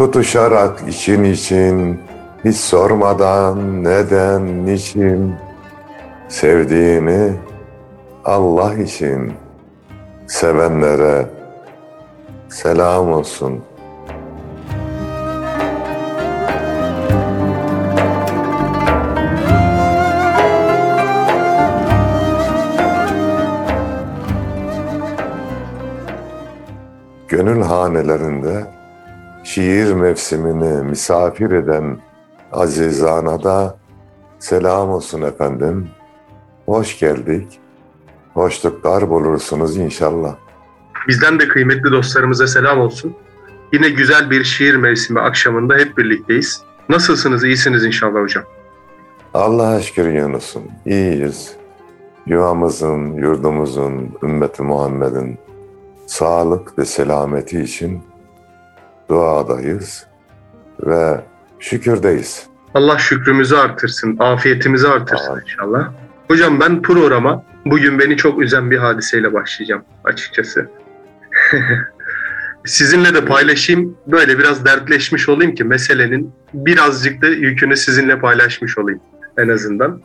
Tutuşarak için için, hiç sormadan neden, niçin, sevdiğini Allah için sevenlere selam olsun.'' Şiir mevsimini misafir eden azizana da selam olsun efendim. Hoş geldik. Hoşluklar bulursunuz inşallah. Bizden de kıymetli dostlarımıza selam olsun. Yine güzel bir şiir mevsimi akşamında hep birlikteyiz. Nasılsınız? İyisiniz inşallah hocam. Allah'a şükür Yunus'um. İyiyiz. Yuvamızın, yurdumuzun, ümmeti Muhammed'in sağlık ve selameti için duadayız ve şükürdeyiz. Allah şükrümüzü artırsın, afiyetimizi artırsın Amin. inşallah. Hocam ben programa bugün beni çok üzen bir hadiseyle başlayacağım açıkçası. sizinle de paylaşayım, böyle biraz dertleşmiş olayım ki meselenin birazcık da yükünü sizinle paylaşmış olayım en azından.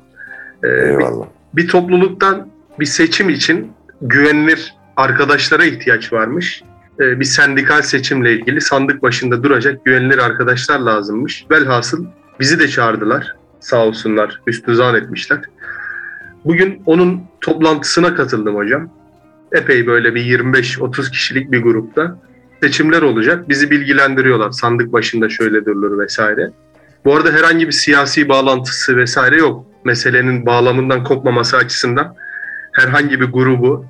Ee, Eyvallah. Bir, bir topluluktan bir seçim için güvenilir arkadaşlara ihtiyaç varmış. Ee, bir sendikal seçimle ilgili sandık başında duracak güvenilir arkadaşlar lazımmış. Velhasıl bizi de çağırdılar. Sağ olsunlar, üstüzan etmişler. Bugün onun toplantısına katıldım hocam. Epey böyle bir 25-30 kişilik bir grupta seçimler olacak. Bizi bilgilendiriyorlar. Sandık başında şöyle durulur vesaire. Bu arada herhangi bir siyasi bağlantısı vesaire yok. Meselenin bağlamından kopmaması açısından herhangi bir grubu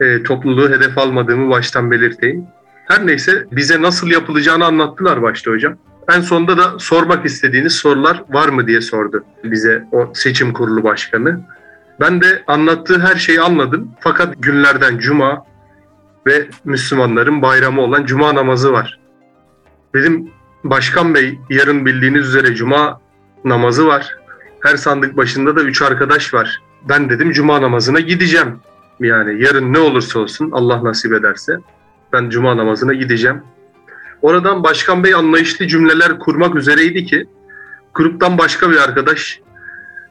e, topluluğu hedef almadığımı baştan belirteyim. Her neyse bize nasıl yapılacağını anlattılar başta hocam. En sonunda da sormak istediğiniz sorular var mı diye sordu bize o seçim kurulu başkanı. Ben de anlattığı her şeyi anladım. Fakat günlerden cuma ve Müslümanların bayramı olan cuma namazı var. Dedim başkan bey yarın bildiğiniz üzere cuma namazı var. Her sandık başında da üç arkadaş var. Ben dedim cuma namazına gideceğim. Yani yarın ne olursa olsun Allah nasip ederse ben cuma namazına gideceğim. Oradan Başkan Bey anlayışlı cümleler kurmak üzereydi ki gruptan başka bir arkadaş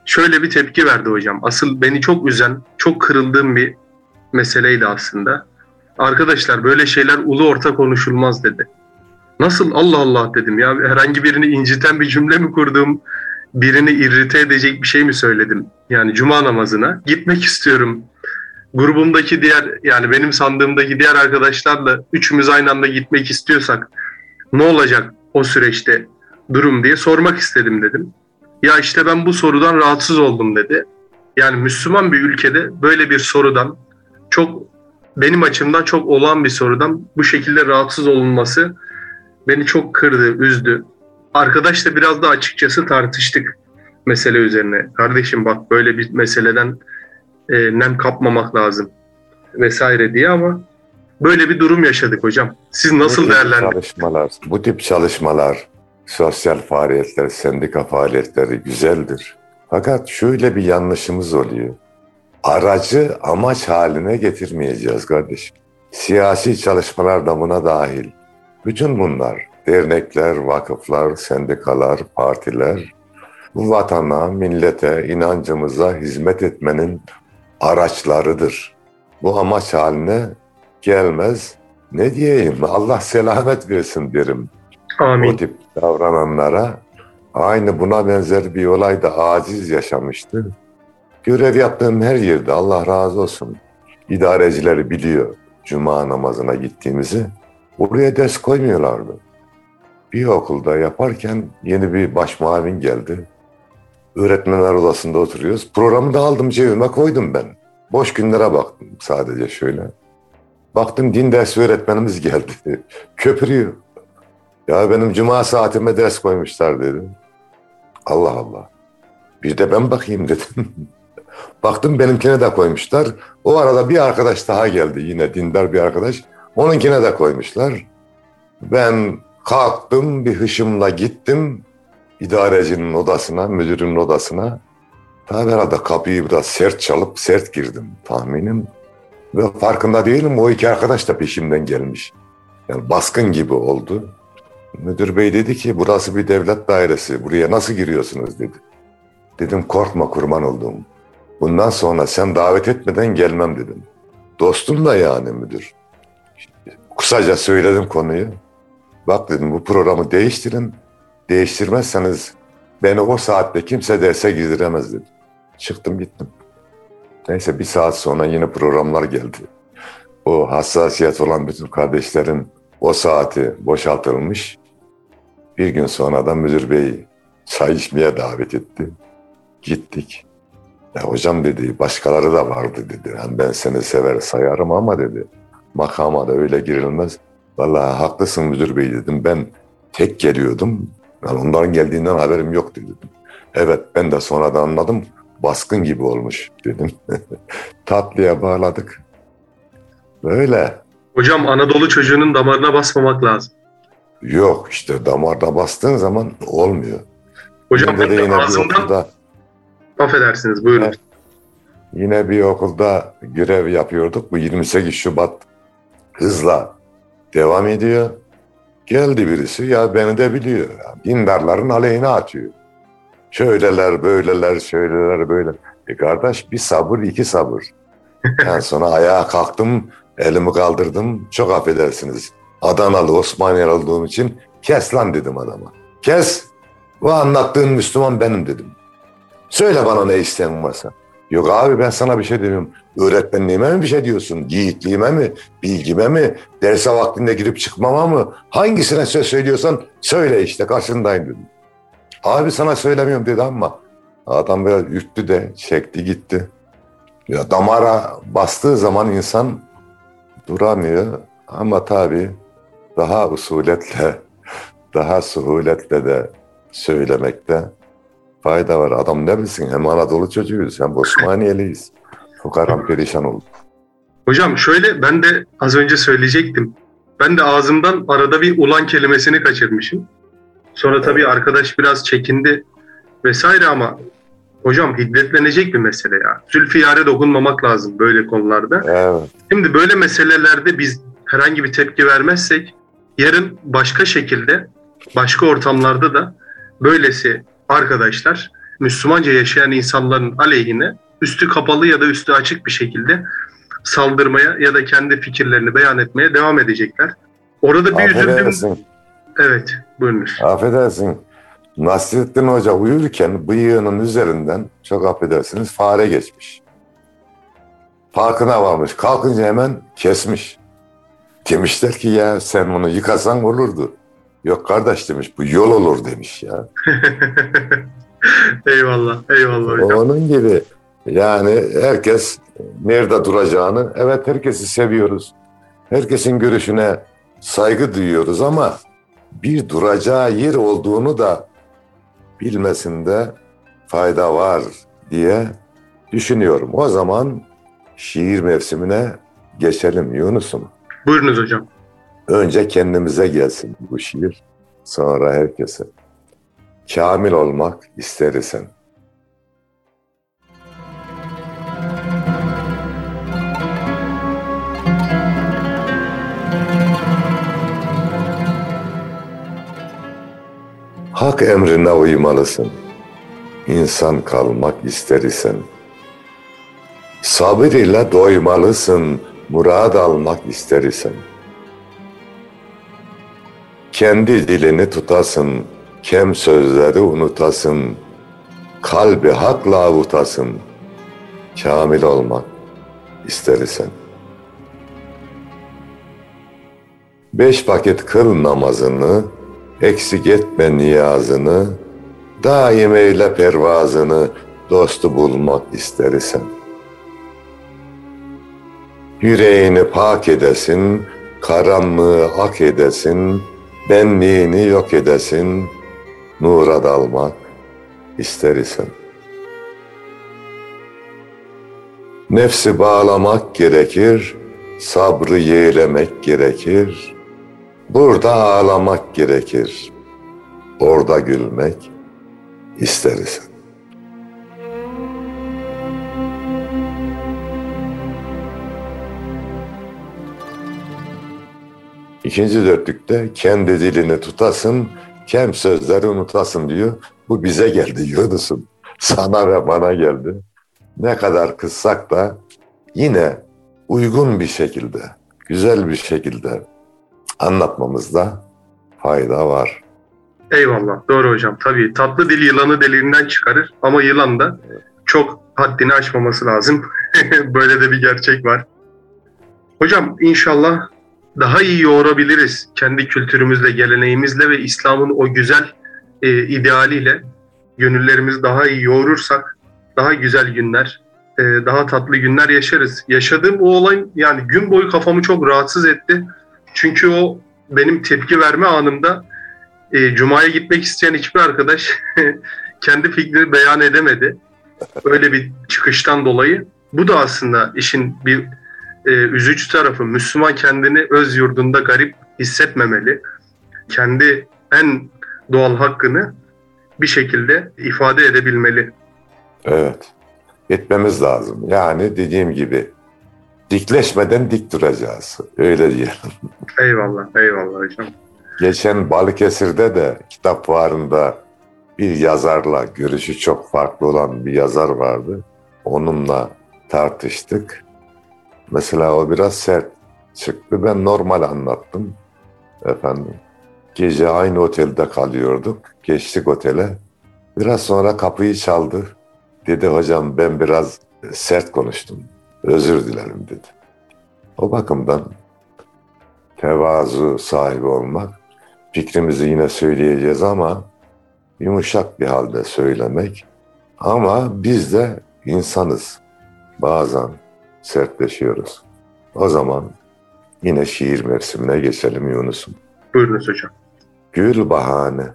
şöyle bir tepki verdi hocam. Asıl beni çok üzen, çok kırıldığım bir meseleydi aslında. Arkadaşlar böyle şeyler ulu orta konuşulmaz dedi. Nasıl Allah Allah dedim ya herhangi birini inciten bir cümle mi kurdum? Birini irrite edecek bir şey mi söyledim? Yani cuma namazına gitmek istiyorum grubumdaki diğer yani benim sandığımdaki diğer arkadaşlarla üçümüz aynı anda gitmek istiyorsak ne olacak o süreçte durum diye sormak istedim dedim. Ya işte ben bu sorudan rahatsız oldum dedi. Yani Müslüman bir ülkede böyle bir sorudan çok benim açımdan çok olan bir sorudan bu şekilde rahatsız olunması beni çok kırdı, üzdü. Arkadaşla biraz da açıkçası tartıştık mesele üzerine. Kardeşim bak böyle bir meseleden e, nem kapmamak lazım vesaire diye ama böyle bir durum yaşadık hocam. Siz nasıl? Çalışmalar, bu tip çalışmalar, sosyal faaliyetler, sendika faaliyetleri güzeldir. Fakat şöyle bir yanlışımız oluyor. Aracı amaç haline getirmeyeceğiz kardeşim. Siyasi çalışmalar da buna dahil. Bütün bunlar, dernekler, vakıflar, sendikalar, partiler, bu vatana, millete, inancımıza hizmet etmenin araçlarıdır. Bu amaç haline gelmez Ne diyeyim Allah selamet versin derim. Amin. O tip davrananlara aynı buna benzer bir olay da aciz yaşamıştı. Görev yaptığım her yerde Allah razı olsun. İdarecileri biliyor cuma namazına gittiğimizi. Oraya ders koymuyorlardı. Bir okulda yaparken yeni bir baş geldi. Öğretmenler odasında oturuyoruz. Programı da aldım cebime koydum ben. Boş günlere baktım sadece şöyle. Baktım din dersi öğretmenimiz geldi. Köpürüyor. Ya benim cuma saatime ders koymuşlar dedi. Allah Allah. Bir de ben bakayım dedim. Baktım benimkine de koymuşlar. O arada bir arkadaş daha geldi yine dindar bir arkadaş. Onunkine de koymuşlar. Ben kalktım bir hışımla gittim idarecinin odasına, müdürün odasına. Tabi herhalde kapıyı biraz sert çalıp sert girdim tahminim. Ve farkında değilim o iki arkadaş da peşimden gelmiş. Yani baskın gibi oldu. Müdür bey dedi ki burası bir devlet dairesi. Buraya nasıl giriyorsunuz dedi. Dedim korkma kurban olduğum. Bundan sonra sen davet etmeden gelmem dedim. Dostum da yani müdür. Kısaca söyledim konuyu. Bak dedim bu programı değiştirin. Değiştirmezseniz beni o saatte kimse derse girdiremez dedim. Çıktım gittim. Neyse bir saat sonra yine programlar geldi. O hassasiyet olan bütün kardeşlerin o saati boşaltılmış. Bir gün sonra da müdür bey çay içmeye davet etti. Gittik. Ya hocam dedi başkaları da vardı dedi. Yani ben seni sever sayarım ama dedi. Makama da öyle girilmez. Vallahi haklısın müdür bey dedim. Ben tek geliyordum. Yani onların geldiğinden haberim yoktu dedim. Evet ben de sonradan anladım. Baskın gibi olmuş dedim. Tatlıya bağladık. Böyle. Hocam Anadolu çocuğunun damarına basmamak lazım. Yok işte damarda bastığın zaman olmuyor. Hocam ben de de yine bir ağzımdan okulda, affedersiniz buyurun. Evet. yine bir okulda görev yapıyorduk. Bu 28 Şubat hızla devam ediyor. Geldi birisi ya beni de biliyor. Dindarların aleyhine atıyor. Şöyleler, böyleler, şöyleler, böyle. E kardeş bir sabır, iki sabır. En sonra ayağa kalktım, elimi kaldırdım. Çok affedersiniz. Adanalı, Osmaniyeli olduğum için kes lan dedim adama. Kes. Bu anlattığın Müslüman benim dedim. Söyle bana ne isteğin varsa. Yok abi ben sana bir şey demiyorum. Öğretmenliğime mi bir şey diyorsun? Yiğitliğime mi? Bilgime mi? Derse vaktinde girip çıkmama mı? Hangisine söz söylüyorsan söyle işte karşındayım dedim. Abi sana söylemiyorum dedi ama adam böyle ürktü de çekti gitti. Ya damara bastığı zaman insan duramıyor ama tabii daha usuletle, daha suhuletle de söylemekte fayda var. Adam ne bilsin hem Anadolu çocuğuyuz hem Osmaniyeliyiz. Fukaram perişan oldu. Hocam şöyle ben de az önce söyleyecektim. Ben de ağzımdan arada bir ulan kelimesini kaçırmışım. Sonra tabii arkadaş biraz çekindi vesaire ama hocam hiddetlenecek bir mesele ya. Zülfiyare dokunmamak lazım böyle konularda. Evet. Şimdi böyle meselelerde biz herhangi bir tepki vermezsek yarın başka şekilde başka ortamlarda da böylesi arkadaşlar Müslümanca yaşayan insanların aleyhine üstü kapalı ya da üstü açık bir şekilde saldırmaya ya da kendi fikirlerini beyan etmeye devam edecekler. Orada bir üzüldüm. Evet, buyurunuz. affedersin. Nasrettin Hoca uyurken bıyığının üzerinden çok affedersiniz fare geçmiş. Farkına varmış. Kalkınca hemen kesmiş. Demişler ki ya sen bunu yıkasan olurdu. Yok kardeş demiş bu yol olur demiş ya. eyvallah, eyvallah hocam. Onun gibi yani herkes nerede duracağını evet herkesi seviyoruz. Herkesin görüşüne saygı duyuyoruz ama bir duracağı yer olduğunu da bilmesinde fayda var diye düşünüyorum. O zaman şiir mevsimine geçelim Yunus'um. Buyurunuz hocam. Önce kendimize gelsin bu şiir, sonra herkese. Kamil olmak ister isen. Hak emrine uymalısın. İnsan kalmak ister isen. Sabır ile doymalısın, murad almak ister isen. Kendi dilini tutasın, kem sözleri unutasın, kalbi hakla avutasın, kamil olmak isterisen. Beş vakit kıl namazını, eksik etme niyazını, daim eyle pervazını, dostu bulmak isterisen. Yüreğini pak edesin, karanlığı ak edesin, benliğini yok edesin, nura dalmak isterisen. Nefsi bağlamak gerekir, sabrı yeğlemek gerekir, burada ağlamak gerekir, orada gülmek isteriz. İkinci dörtlükte kendi dilini tutasın, kem sözleri unutasın diyor. Bu bize geldi Yunus'um. Sana ve bana geldi. Ne kadar kızsak da yine uygun bir şekilde, güzel bir şekilde anlatmamızda fayda var. Eyvallah. Doğru hocam. Tabii tatlı dil yılanı deliğinden çıkarır ama yılan da çok haddini aşmaması lazım. Böyle de bir gerçek var. Hocam inşallah daha iyi yoğurabiliriz kendi kültürümüzle, geleneğimizle ve İslam'ın o güzel e, idealiyle gönüllerimizi daha iyi yoğurursak daha güzel günler, e, daha tatlı günler yaşarız. Yaşadığım o olay yani gün boyu kafamı çok rahatsız etti. Çünkü o benim tepki verme anımda e, Cuma'ya gitmek isteyen hiçbir arkadaş kendi fikrini beyan edemedi. Öyle bir çıkıştan dolayı. Bu da aslında işin bir e, üzücü tarafı. Müslüman kendini öz yurdunda garip hissetmemeli. Kendi en doğal hakkını bir şekilde ifade edebilmeli. Evet. Etmemiz lazım. Yani dediğim gibi dikleşmeden dik duracağız. Öyle diyelim. Eyvallah, eyvallah hocam. Geçen Balıkesir'de de kitap fuarında bir yazarla görüşü çok farklı olan bir yazar vardı. Onunla tartıştık. Mesela o biraz sert çıktı. Ben normal anlattım. Efendim. Gece aynı otelde kalıyorduk. Geçtik otele. Biraz sonra kapıyı çaldı. Dedi hocam ben biraz sert konuştum. Özür dilerim dedi. O bakımdan tevazu sahibi olmak, fikrimizi yine söyleyeceğiz ama yumuşak bir halde söylemek. Ama biz de insanız. Bazen sertleşiyoruz. O zaman yine şiir mevsimine geçelim Yunus'um. Buyurunuz hocam. Gül bahane.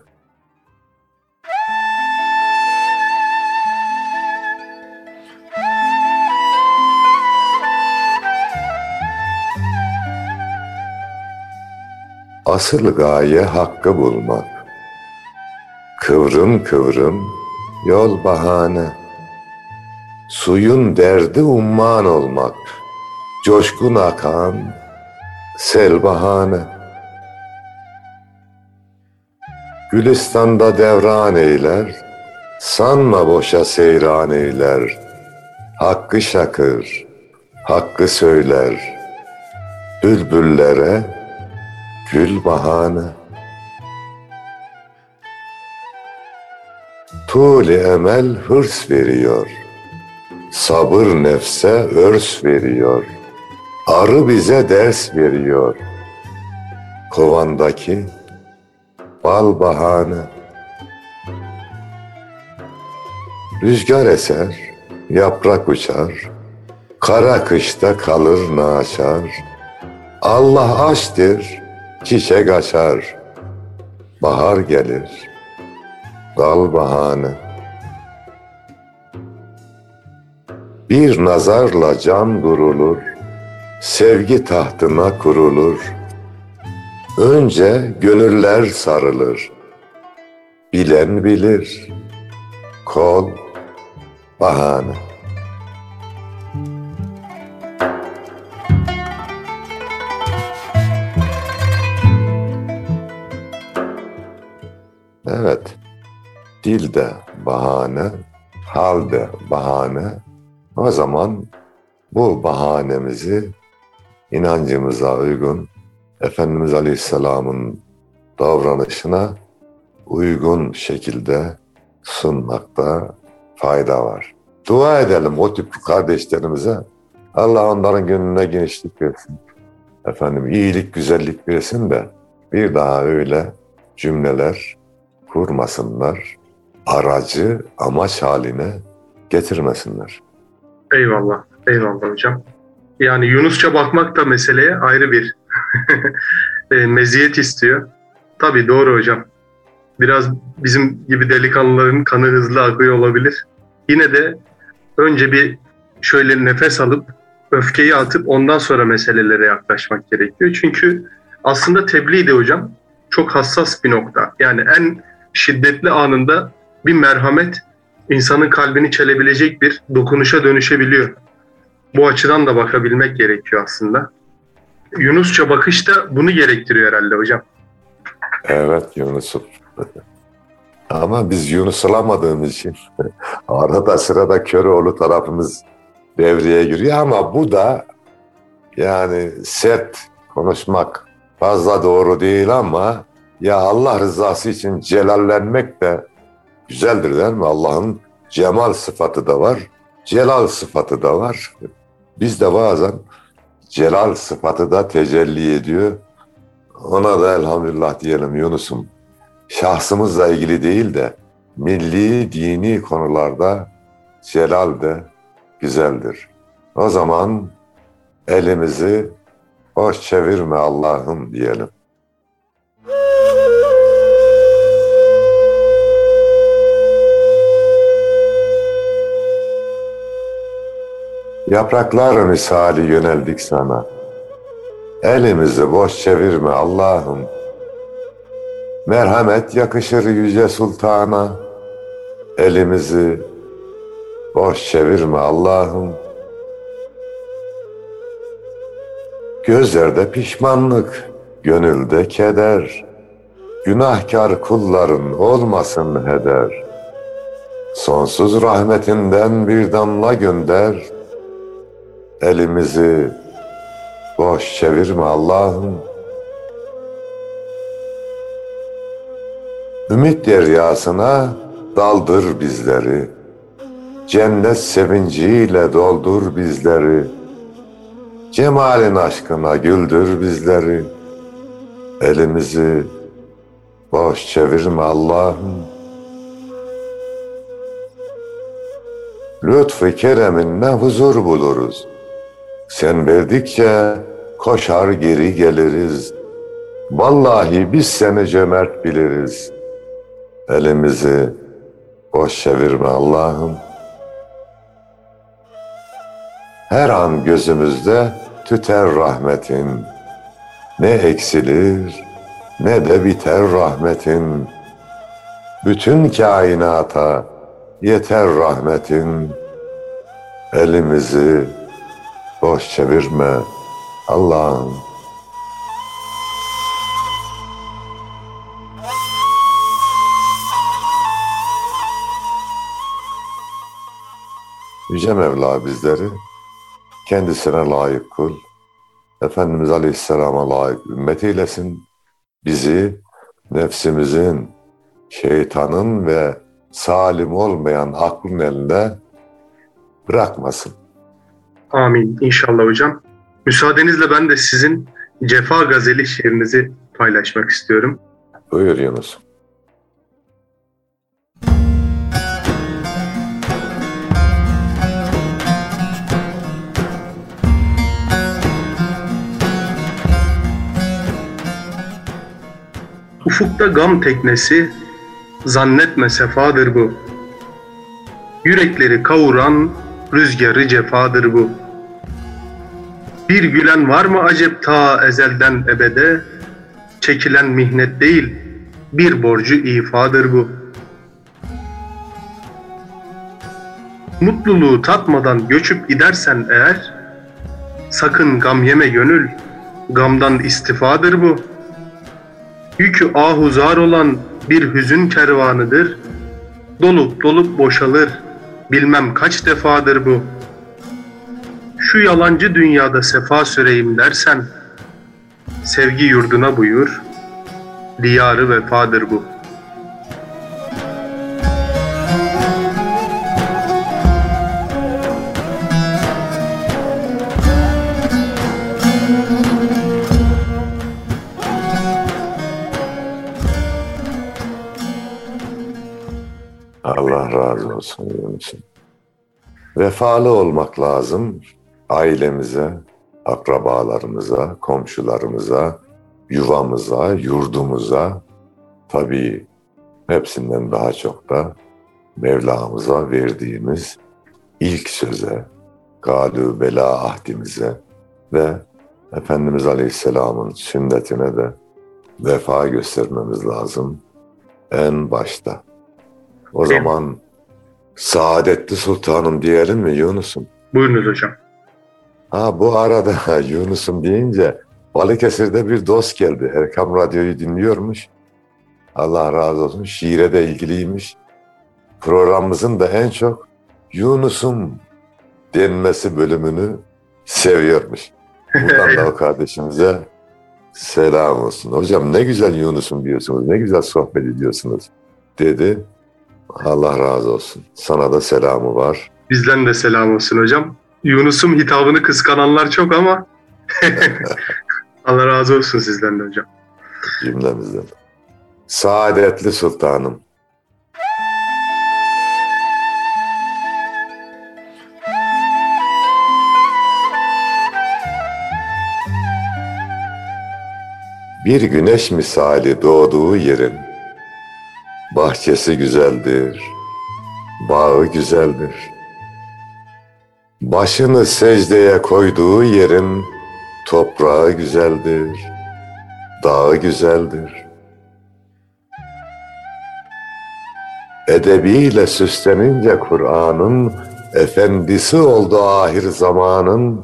Asıl gaye hakkı bulmak. Kıvrım kıvrım yol bahane. Suyun derdi umman olmak. Coşkun akan sel bahane. Gülistan'da devran eyler, sanma boşa seyran eyler. Hakkı şakır, hakkı söyler, bülbüllere gül bahane. Tuli emel hırs veriyor, sabır nefse örs veriyor. Arı bize ders veriyor, kovandaki bal bahane. Rüzgar eser, yaprak uçar, kara kışta kalır naçar. Allah aştır, çiçek açar, bahar gelir, dal bahane. Bir nazarla can durulur, sevgi tahtına kurulur.'' Önce gönüller sarılır. Bilen bilir. Kol bahane. Evet. Dilde bahane, halde bahane. O zaman bu bahanemizi inancımıza uygun Efendimiz Aleyhisselam'ın davranışına uygun şekilde sunmakta fayda var. Dua edelim o tip kardeşlerimize. Allah onların gönlüne genişlik versin. Efendim iyilik, güzellik versin de bir daha öyle cümleler kurmasınlar. Aracı amaç haline getirmesinler. Eyvallah, eyvallah hocam. Yani Yunusça bakmak da meseleye ayrı bir e, meziyet istiyor. Tabii doğru hocam. Biraz bizim gibi delikanlıların kanı hızlı akıyor olabilir. Yine de önce bir şöyle nefes alıp öfkeyi atıp ondan sonra meselelere yaklaşmak gerekiyor. Çünkü aslında tebliğ de hocam çok hassas bir nokta. Yani en şiddetli anında bir merhamet insanın kalbini çelebilecek bir dokunuşa dönüşebiliyor. Bu açıdan da bakabilmek gerekiyor aslında. Yunusça bakış da bunu gerektiriyor herhalde hocam. Evet Yunus'um. Ama biz Yunus olamadığımız için arada sırada Köroğlu tarafımız devreye giriyor ama bu da yani sert konuşmak fazla doğru değil ama ya Allah rızası için celallenmek de güzeldir değil mi? Allah'ın cemal sıfatı da var, celal sıfatı da var. Biz de bazen celal sıfatı da tecelli ediyor. Ona da elhamdülillah diyelim Yunus'um. Şahsımızla ilgili değil de milli, dini konularda celal de güzeldir. O zaman elimizi hoş çevirme Allah'ım diyelim. Yapraklar misali yöneldik sana. Elimizi boş çevirme Allah'ım. Merhamet yakışır yüce sultana. Elimizi boş çevirme Allah'ım. Gözlerde pişmanlık, gönülde keder. Günahkar kulların olmasın heder. Sonsuz rahmetinden bir damla gönder. Elimizi boş çevirme Allah'ım. Ümit deryasına daldır bizleri. Cennet sevinciyle doldur bizleri. Cemalin aşkına güldür bizleri. Elimizi boş çevirme Allah'ım. Lütfü kereminle huzur buluruz. Sen verdikçe koşar geri geliriz. Vallahi biz seni cömert biliriz. Elimizi boş çevirme Allah'ım. Her an gözümüzde tüter rahmetin. Ne eksilir ne de biter rahmetin. Bütün kainata yeter rahmetin. Elimizi boş çevirme Allah'ım. Yüce Mevla bizleri kendisine layık kul, Efendimiz Aleyhisselam'a layık ümmet eylesin. Bizi nefsimizin, şeytanın ve salim olmayan aklın elinde bırakmasın. Amin. İnşallah hocam. Müsaadenizle ben de sizin Cefa Gazeli şiirinizi paylaşmak istiyorum. Buyur Yunus. Ufukta gam teknesi, zannetme sefadır bu. Yürekleri kavuran rüzgarı cefadır bu. Bir gülen var mı acep ta ezelden ebede? Çekilen mihnet değil, bir borcu ifadır bu. Mutluluğu tatmadan göçüp gidersen eğer, sakın gam yeme gönül, gamdan istifadır bu. Yükü ahuzar olan bir hüzün kervanıdır, dolup dolup boşalır, bilmem kaç defadır bu. Şu yalancı dünyada sefa süreyim dersen, sevgi yurduna buyur, diyarı vefadır bu. Allah razı olsun. Vefalı olmak lazım ailemize, akrabalarımıza, komşularımıza, yuvamıza, yurdumuza, tabii hepsinden daha çok da Mevlamıza verdiğimiz ilk söze, galü bela ahdimize ve Efendimiz Aleyhisselam'ın sünnetine de vefa göstermemiz lazım en başta. O zaman Saadetli Sultanım diyelim mi Yunus'um? Buyurunuz hocam. Ha bu arada Yunus'um deyince Balıkesir'de bir dost geldi. Erkam Radyo'yu dinliyormuş. Allah razı olsun. Şiire de ilgiliymiş. Programımızın da en çok Yunus'um denmesi bölümünü seviyormuş. Buradan da o kardeşimize selam olsun. Hocam ne güzel Yunus'um diyorsunuz, ne güzel sohbet ediyorsunuz dedi. Allah razı olsun. Sana da selamı var. Bizden de selam olsun hocam. Yunus'um hitabını kıskananlar çok ama Allah razı olsun sizden de hocam. cümlemizden. Saadetli Sultanım. Bir güneş misali doğduğu yerin bahçesi güzeldir, bağı güzeldir. Başını secdeye koyduğu yerin toprağı güzeldir, dağı güzeldir. Edebiyle süslenince Kur'an'ın efendisi oldu ahir zamanın,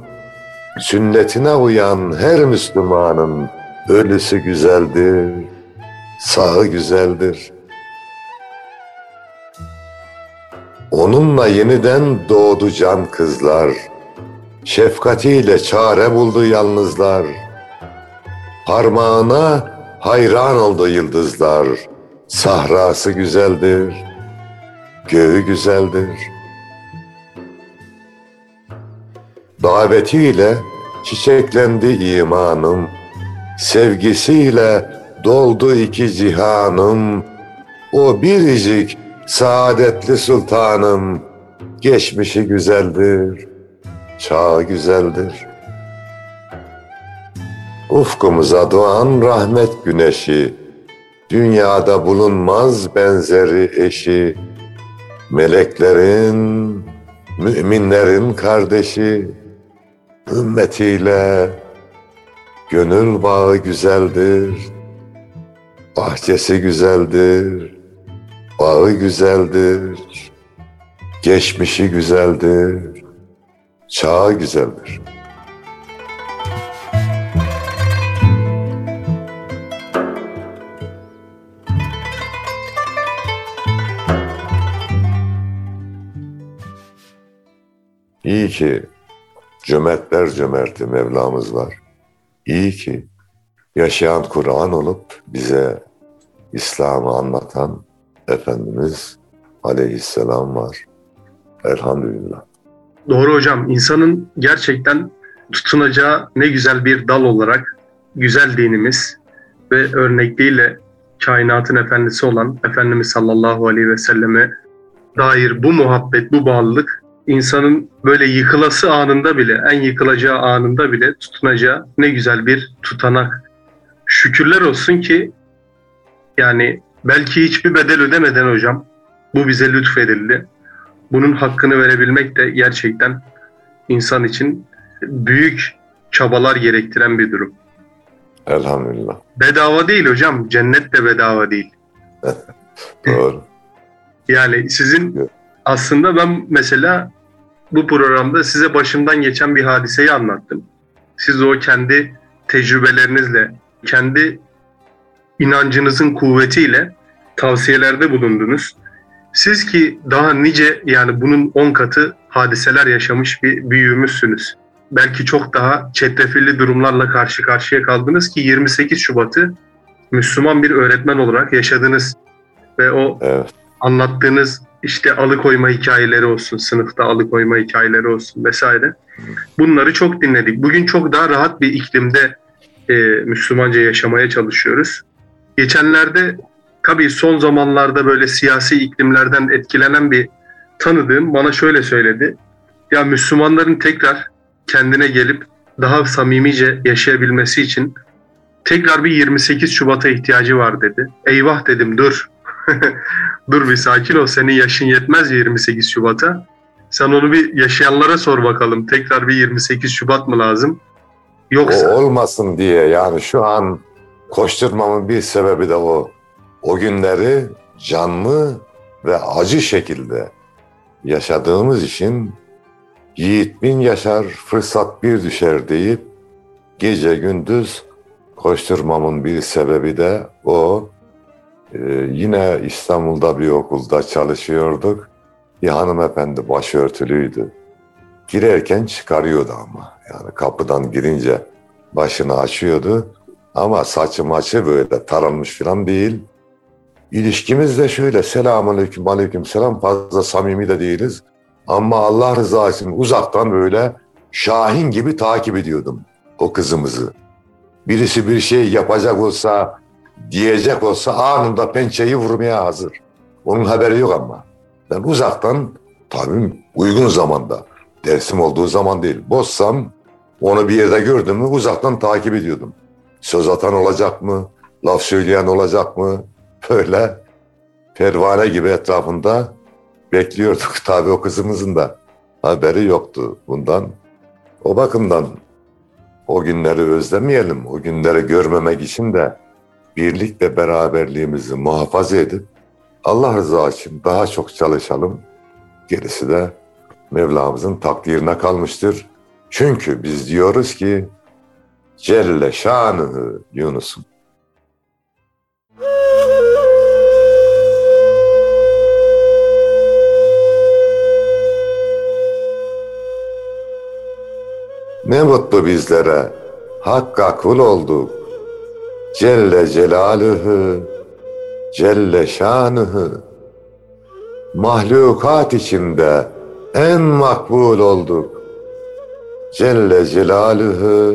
sünnetine uyan her Müslümanın ölüsü güzeldir, sağı güzeldir. Onunla yeniden doğdu can kızlar, şefkatiyle çare buldu yalnızlar. Parmağına hayran oldu yıldızlar, sahrası güzeldir, göğü güzeldir. Davetiyle çiçeklendi imanım, sevgisiyle doldu iki cihanım. O biricik saadetli sultanım, geçmişi güzeldir, çağı güzeldir. Ufkumuza doğan rahmet güneşi, dünyada bulunmaz benzeri eşi, meleklerin, müminlerin kardeşi, ümmetiyle gönül bağı güzeldir, bahçesi güzeldir, bağı güzeldir, geçmişi güzeldir, çağı güzeldir. İyi ki cömertler cömerti Mevlamız var. İyi ki yaşayan Kur'an olup bize İslam'ı anlatan Efendimiz Aleyhisselam var. Elhamdülillah. Doğru hocam. İnsanın gerçekten tutunacağı ne güzel bir dal olarak güzel dinimiz ve örnekliğiyle kainatın efendisi olan Efendimiz sallallahu aleyhi ve selleme dair bu muhabbet, bu bağlılık insanın böyle yıkılası anında bile, en yıkılacağı anında bile tutunacağı ne güzel bir tutanak. Şükürler olsun ki yani belki hiçbir bedel ödemeden hocam bu bize lütfedildi. Bunun hakkını verebilmek de gerçekten insan için büyük çabalar gerektiren bir durum. Elhamdülillah. Bedava değil hocam, cennet de bedava değil. Doğru. Yani sizin aslında ben mesela bu programda size başımdan geçen bir hadiseyi anlattım. Siz o kendi tecrübelerinizle, kendi inancınızın kuvvetiyle tavsiyelerde bulundunuz. Siz ki daha nice yani bunun 10 katı hadiseler yaşamış bir büyüğümüzsünüz. Belki çok daha çetrefilli durumlarla karşı karşıya kaldınız ki 28 Şubat'ı Müslüman bir öğretmen olarak yaşadığınız ve o Evet. anlattığınız işte alıkoyma hikayeleri olsun, sınıfta alıkoyma hikayeleri olsun vesaire. Bunları çok dinledik. Bugün çok daha rahat bir iklimde e, Müslümanca yaşamaya çalışıyoruz. Geçenlerde tabii son zamanlarda böyle siyasi iklimlerden etkilenen bir tanıdığım bana şöyle söyledi. Ya Müslümanların tekrar kendine gelip daha samimice yaşayabilmesi için tekrar bir 28 Şubat'a ihtiyacı var dedi. Eyvah dedim dur. dur bir sakin ol senin yaşın yetmez 28 Şubat'a. Sen onu bir yaşayanlara sor bakalım. Tekrar bir 28 Şubat mı lazım? Yoksa O olmasın diye yani şu an koşturmamın bir sebebi de o. O günleri canlı ve acı şekilde yaşadığımız için yiğit bin yaşar, fırsat bir düşer deyip gece gündüz koşturmamın bir sebebi de o. Ee, yine İstanbul'da bir okulda çalışıyorduk. Bir hanımefendi başörtülüydü. Girerken çıkarıyordu ama. Yani kapıdan girince başını açıyordu. Ama saçı maçı böyle taranmış falan değil. İlişkimiz de şöyle selamun aleyküm aleyküm selam fazla samimi de değiliz. Ama Allah rızası için uzaktan böyle Şahin gibi takip ediyordum o kızımızı. Birisi bir şey yapacak olsa, diyecek olsa anında pençeyi vurmaya hazır. Onun haberi yok ama. Ben uzaktan tabii uygun zamanda, dersim olduğu zaman değil, boşsam onu bir yerde gördüm mü uzaktan takip ediyordum. Söz atan olacak mı, laf söyleyen olacak mı? Böyle pervane gibi etrafında bekliyorduk. Tabii o kızımızın da haberi yoktu bundan. O bakımdan o günleri özlemeyelim. O günleri görmemek için de birlik ve beraberliğimizi muhafaza edip Allah rızası için daha çok çalışalım. Gerisi de Mevlamızın takdirine kalmıştır. Çünkü biz diyoruz ki Celle şanıhı Yunus'um. Ne mutlu bizlere Hakka kul olduk. Celle Celaluhu, Celle Şanıhı. Mahlukat içinde en makbul olduk. Celle Celaluhu,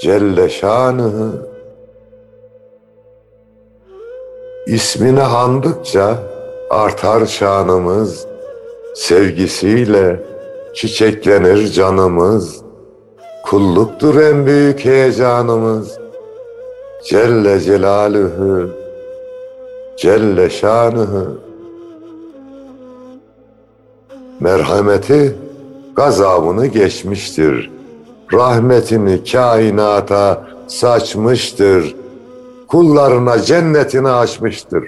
Celle Şanıhı. İsmini andıkça artar şanımız, sevgisiyle çiçeklenir canımız. Kulluktur en büyük heyecanımız. Celle Celaluhu, Celle Şanıhı. Merhameti gazabını geçmiştir. Rahmetini kainata saçmıştır. Kullarına cennetini açmıştır.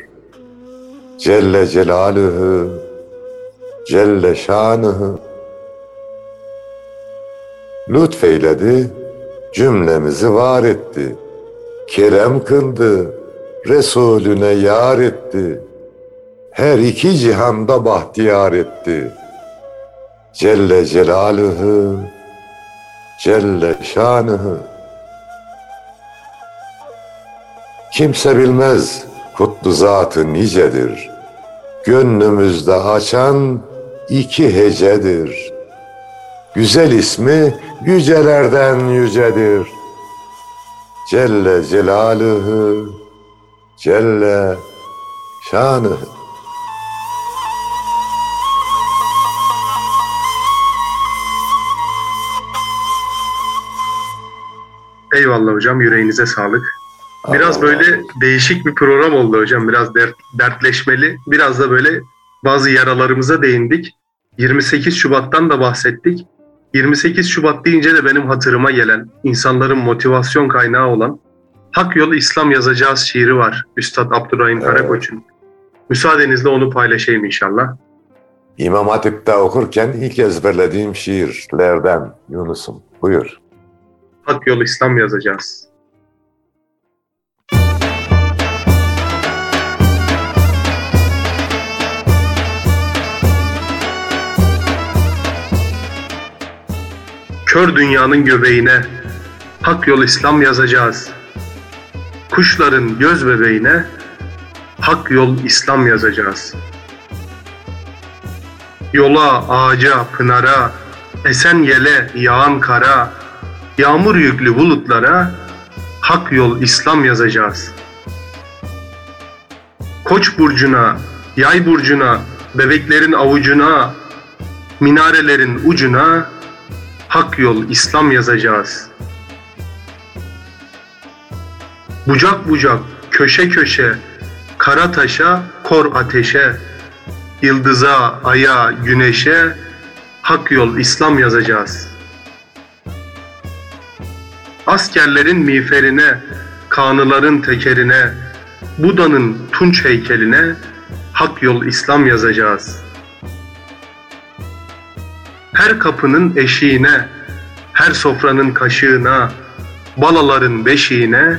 Celle Celaluhu, Celle Şanıhı. Lütfeyledi, cümlemizi var etti. Kerem kıldı, Resulüne yar etti. Her iki cihanda bahtiyar etti. Celle Celaluhu, Celle Şanıhı. Kimse bilmez kutlu zatı nicedir. Gönlümüzde açan iki hecedir. Güzel ismi yücelerden yücedir. Celle Celaluhu, Celle Şanıhı. eyvallah hocam yüreğinize sağlık. Biraz Allah böyle Allah. değişik bir program oldu hocam. Biraz dert, dertleşmeli. Biraz da böyle bazı yaralarımıza değindik. 28 Şubat'tan da bahsettik. 28 Şubat deyince de benim hatırıma gelen, insanların motivasyon kaynağı olan Hak Yolu İslam yazacağız şiiri var. Üstad Abdurrahim Evet. Karakoç'un. Müsaadenizle onu paylaşayım inşallah. İmam Hatip'te okurken ilk ezberlediğim şiirlerden Yunus'um. Buyur. Hak Yolu İslam yazacağız. Kör dünyanın göbeğine Hak Yol İslam yazacağız. kuşların göz bebeğine hak yol İslam yazacağız. Yola, ağaca, pınara, esen yele, yağan kara, yağmur yüklü bulutlara hak yol İslam yazacağız. Koç burcuna, yay burcuna, bebeklerin avucuna, minarelerin ucuna hak yol İslam yazacağız. Bucak bucak, köşe köşe, kara taşa, kor ateşe, yıldıza, aya, güneşe hak yol İslam yazacağız. Askerlerin miğferine, kanıların tekerine, Buda'nın tunç heykeline hak yol İslam yazacağız. Her kapının eşiğine, her sofranın kaşığına, balaların beşiğine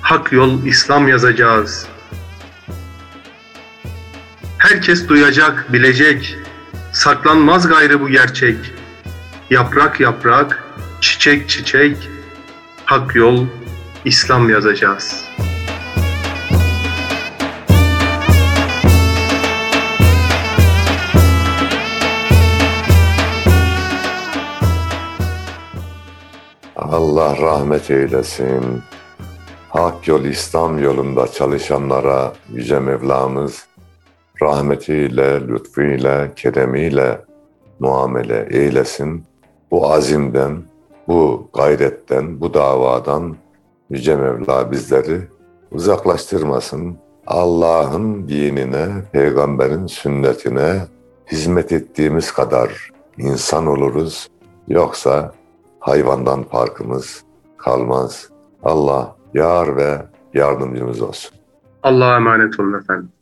hak yol İslam yazacağız. Herkes duyacak, bilecek, saklanmaz gayrı bu gerçek. Yaprak yaprak, çiçek çiçek, hak yol İslam yazacağız. Allah rahmet eylesin. Hak yol İslam yolunda çalışanlara Yüce Mevlamız rahmetiyle, lütfuyla, keremiyle muamele eylesin. Bu azimden, bu gayretten, bu davadan Yüce Mevla bizleri uzaklaştırmasın. Allah'ın dinine, peygamberin sünnetine hizmet ettiğimiz kadar insan oluruz. Yoksa hayvandan farkımız kalmaz. Allah yar ve yardımcımız olsun. Allah'a emanet olun efendim.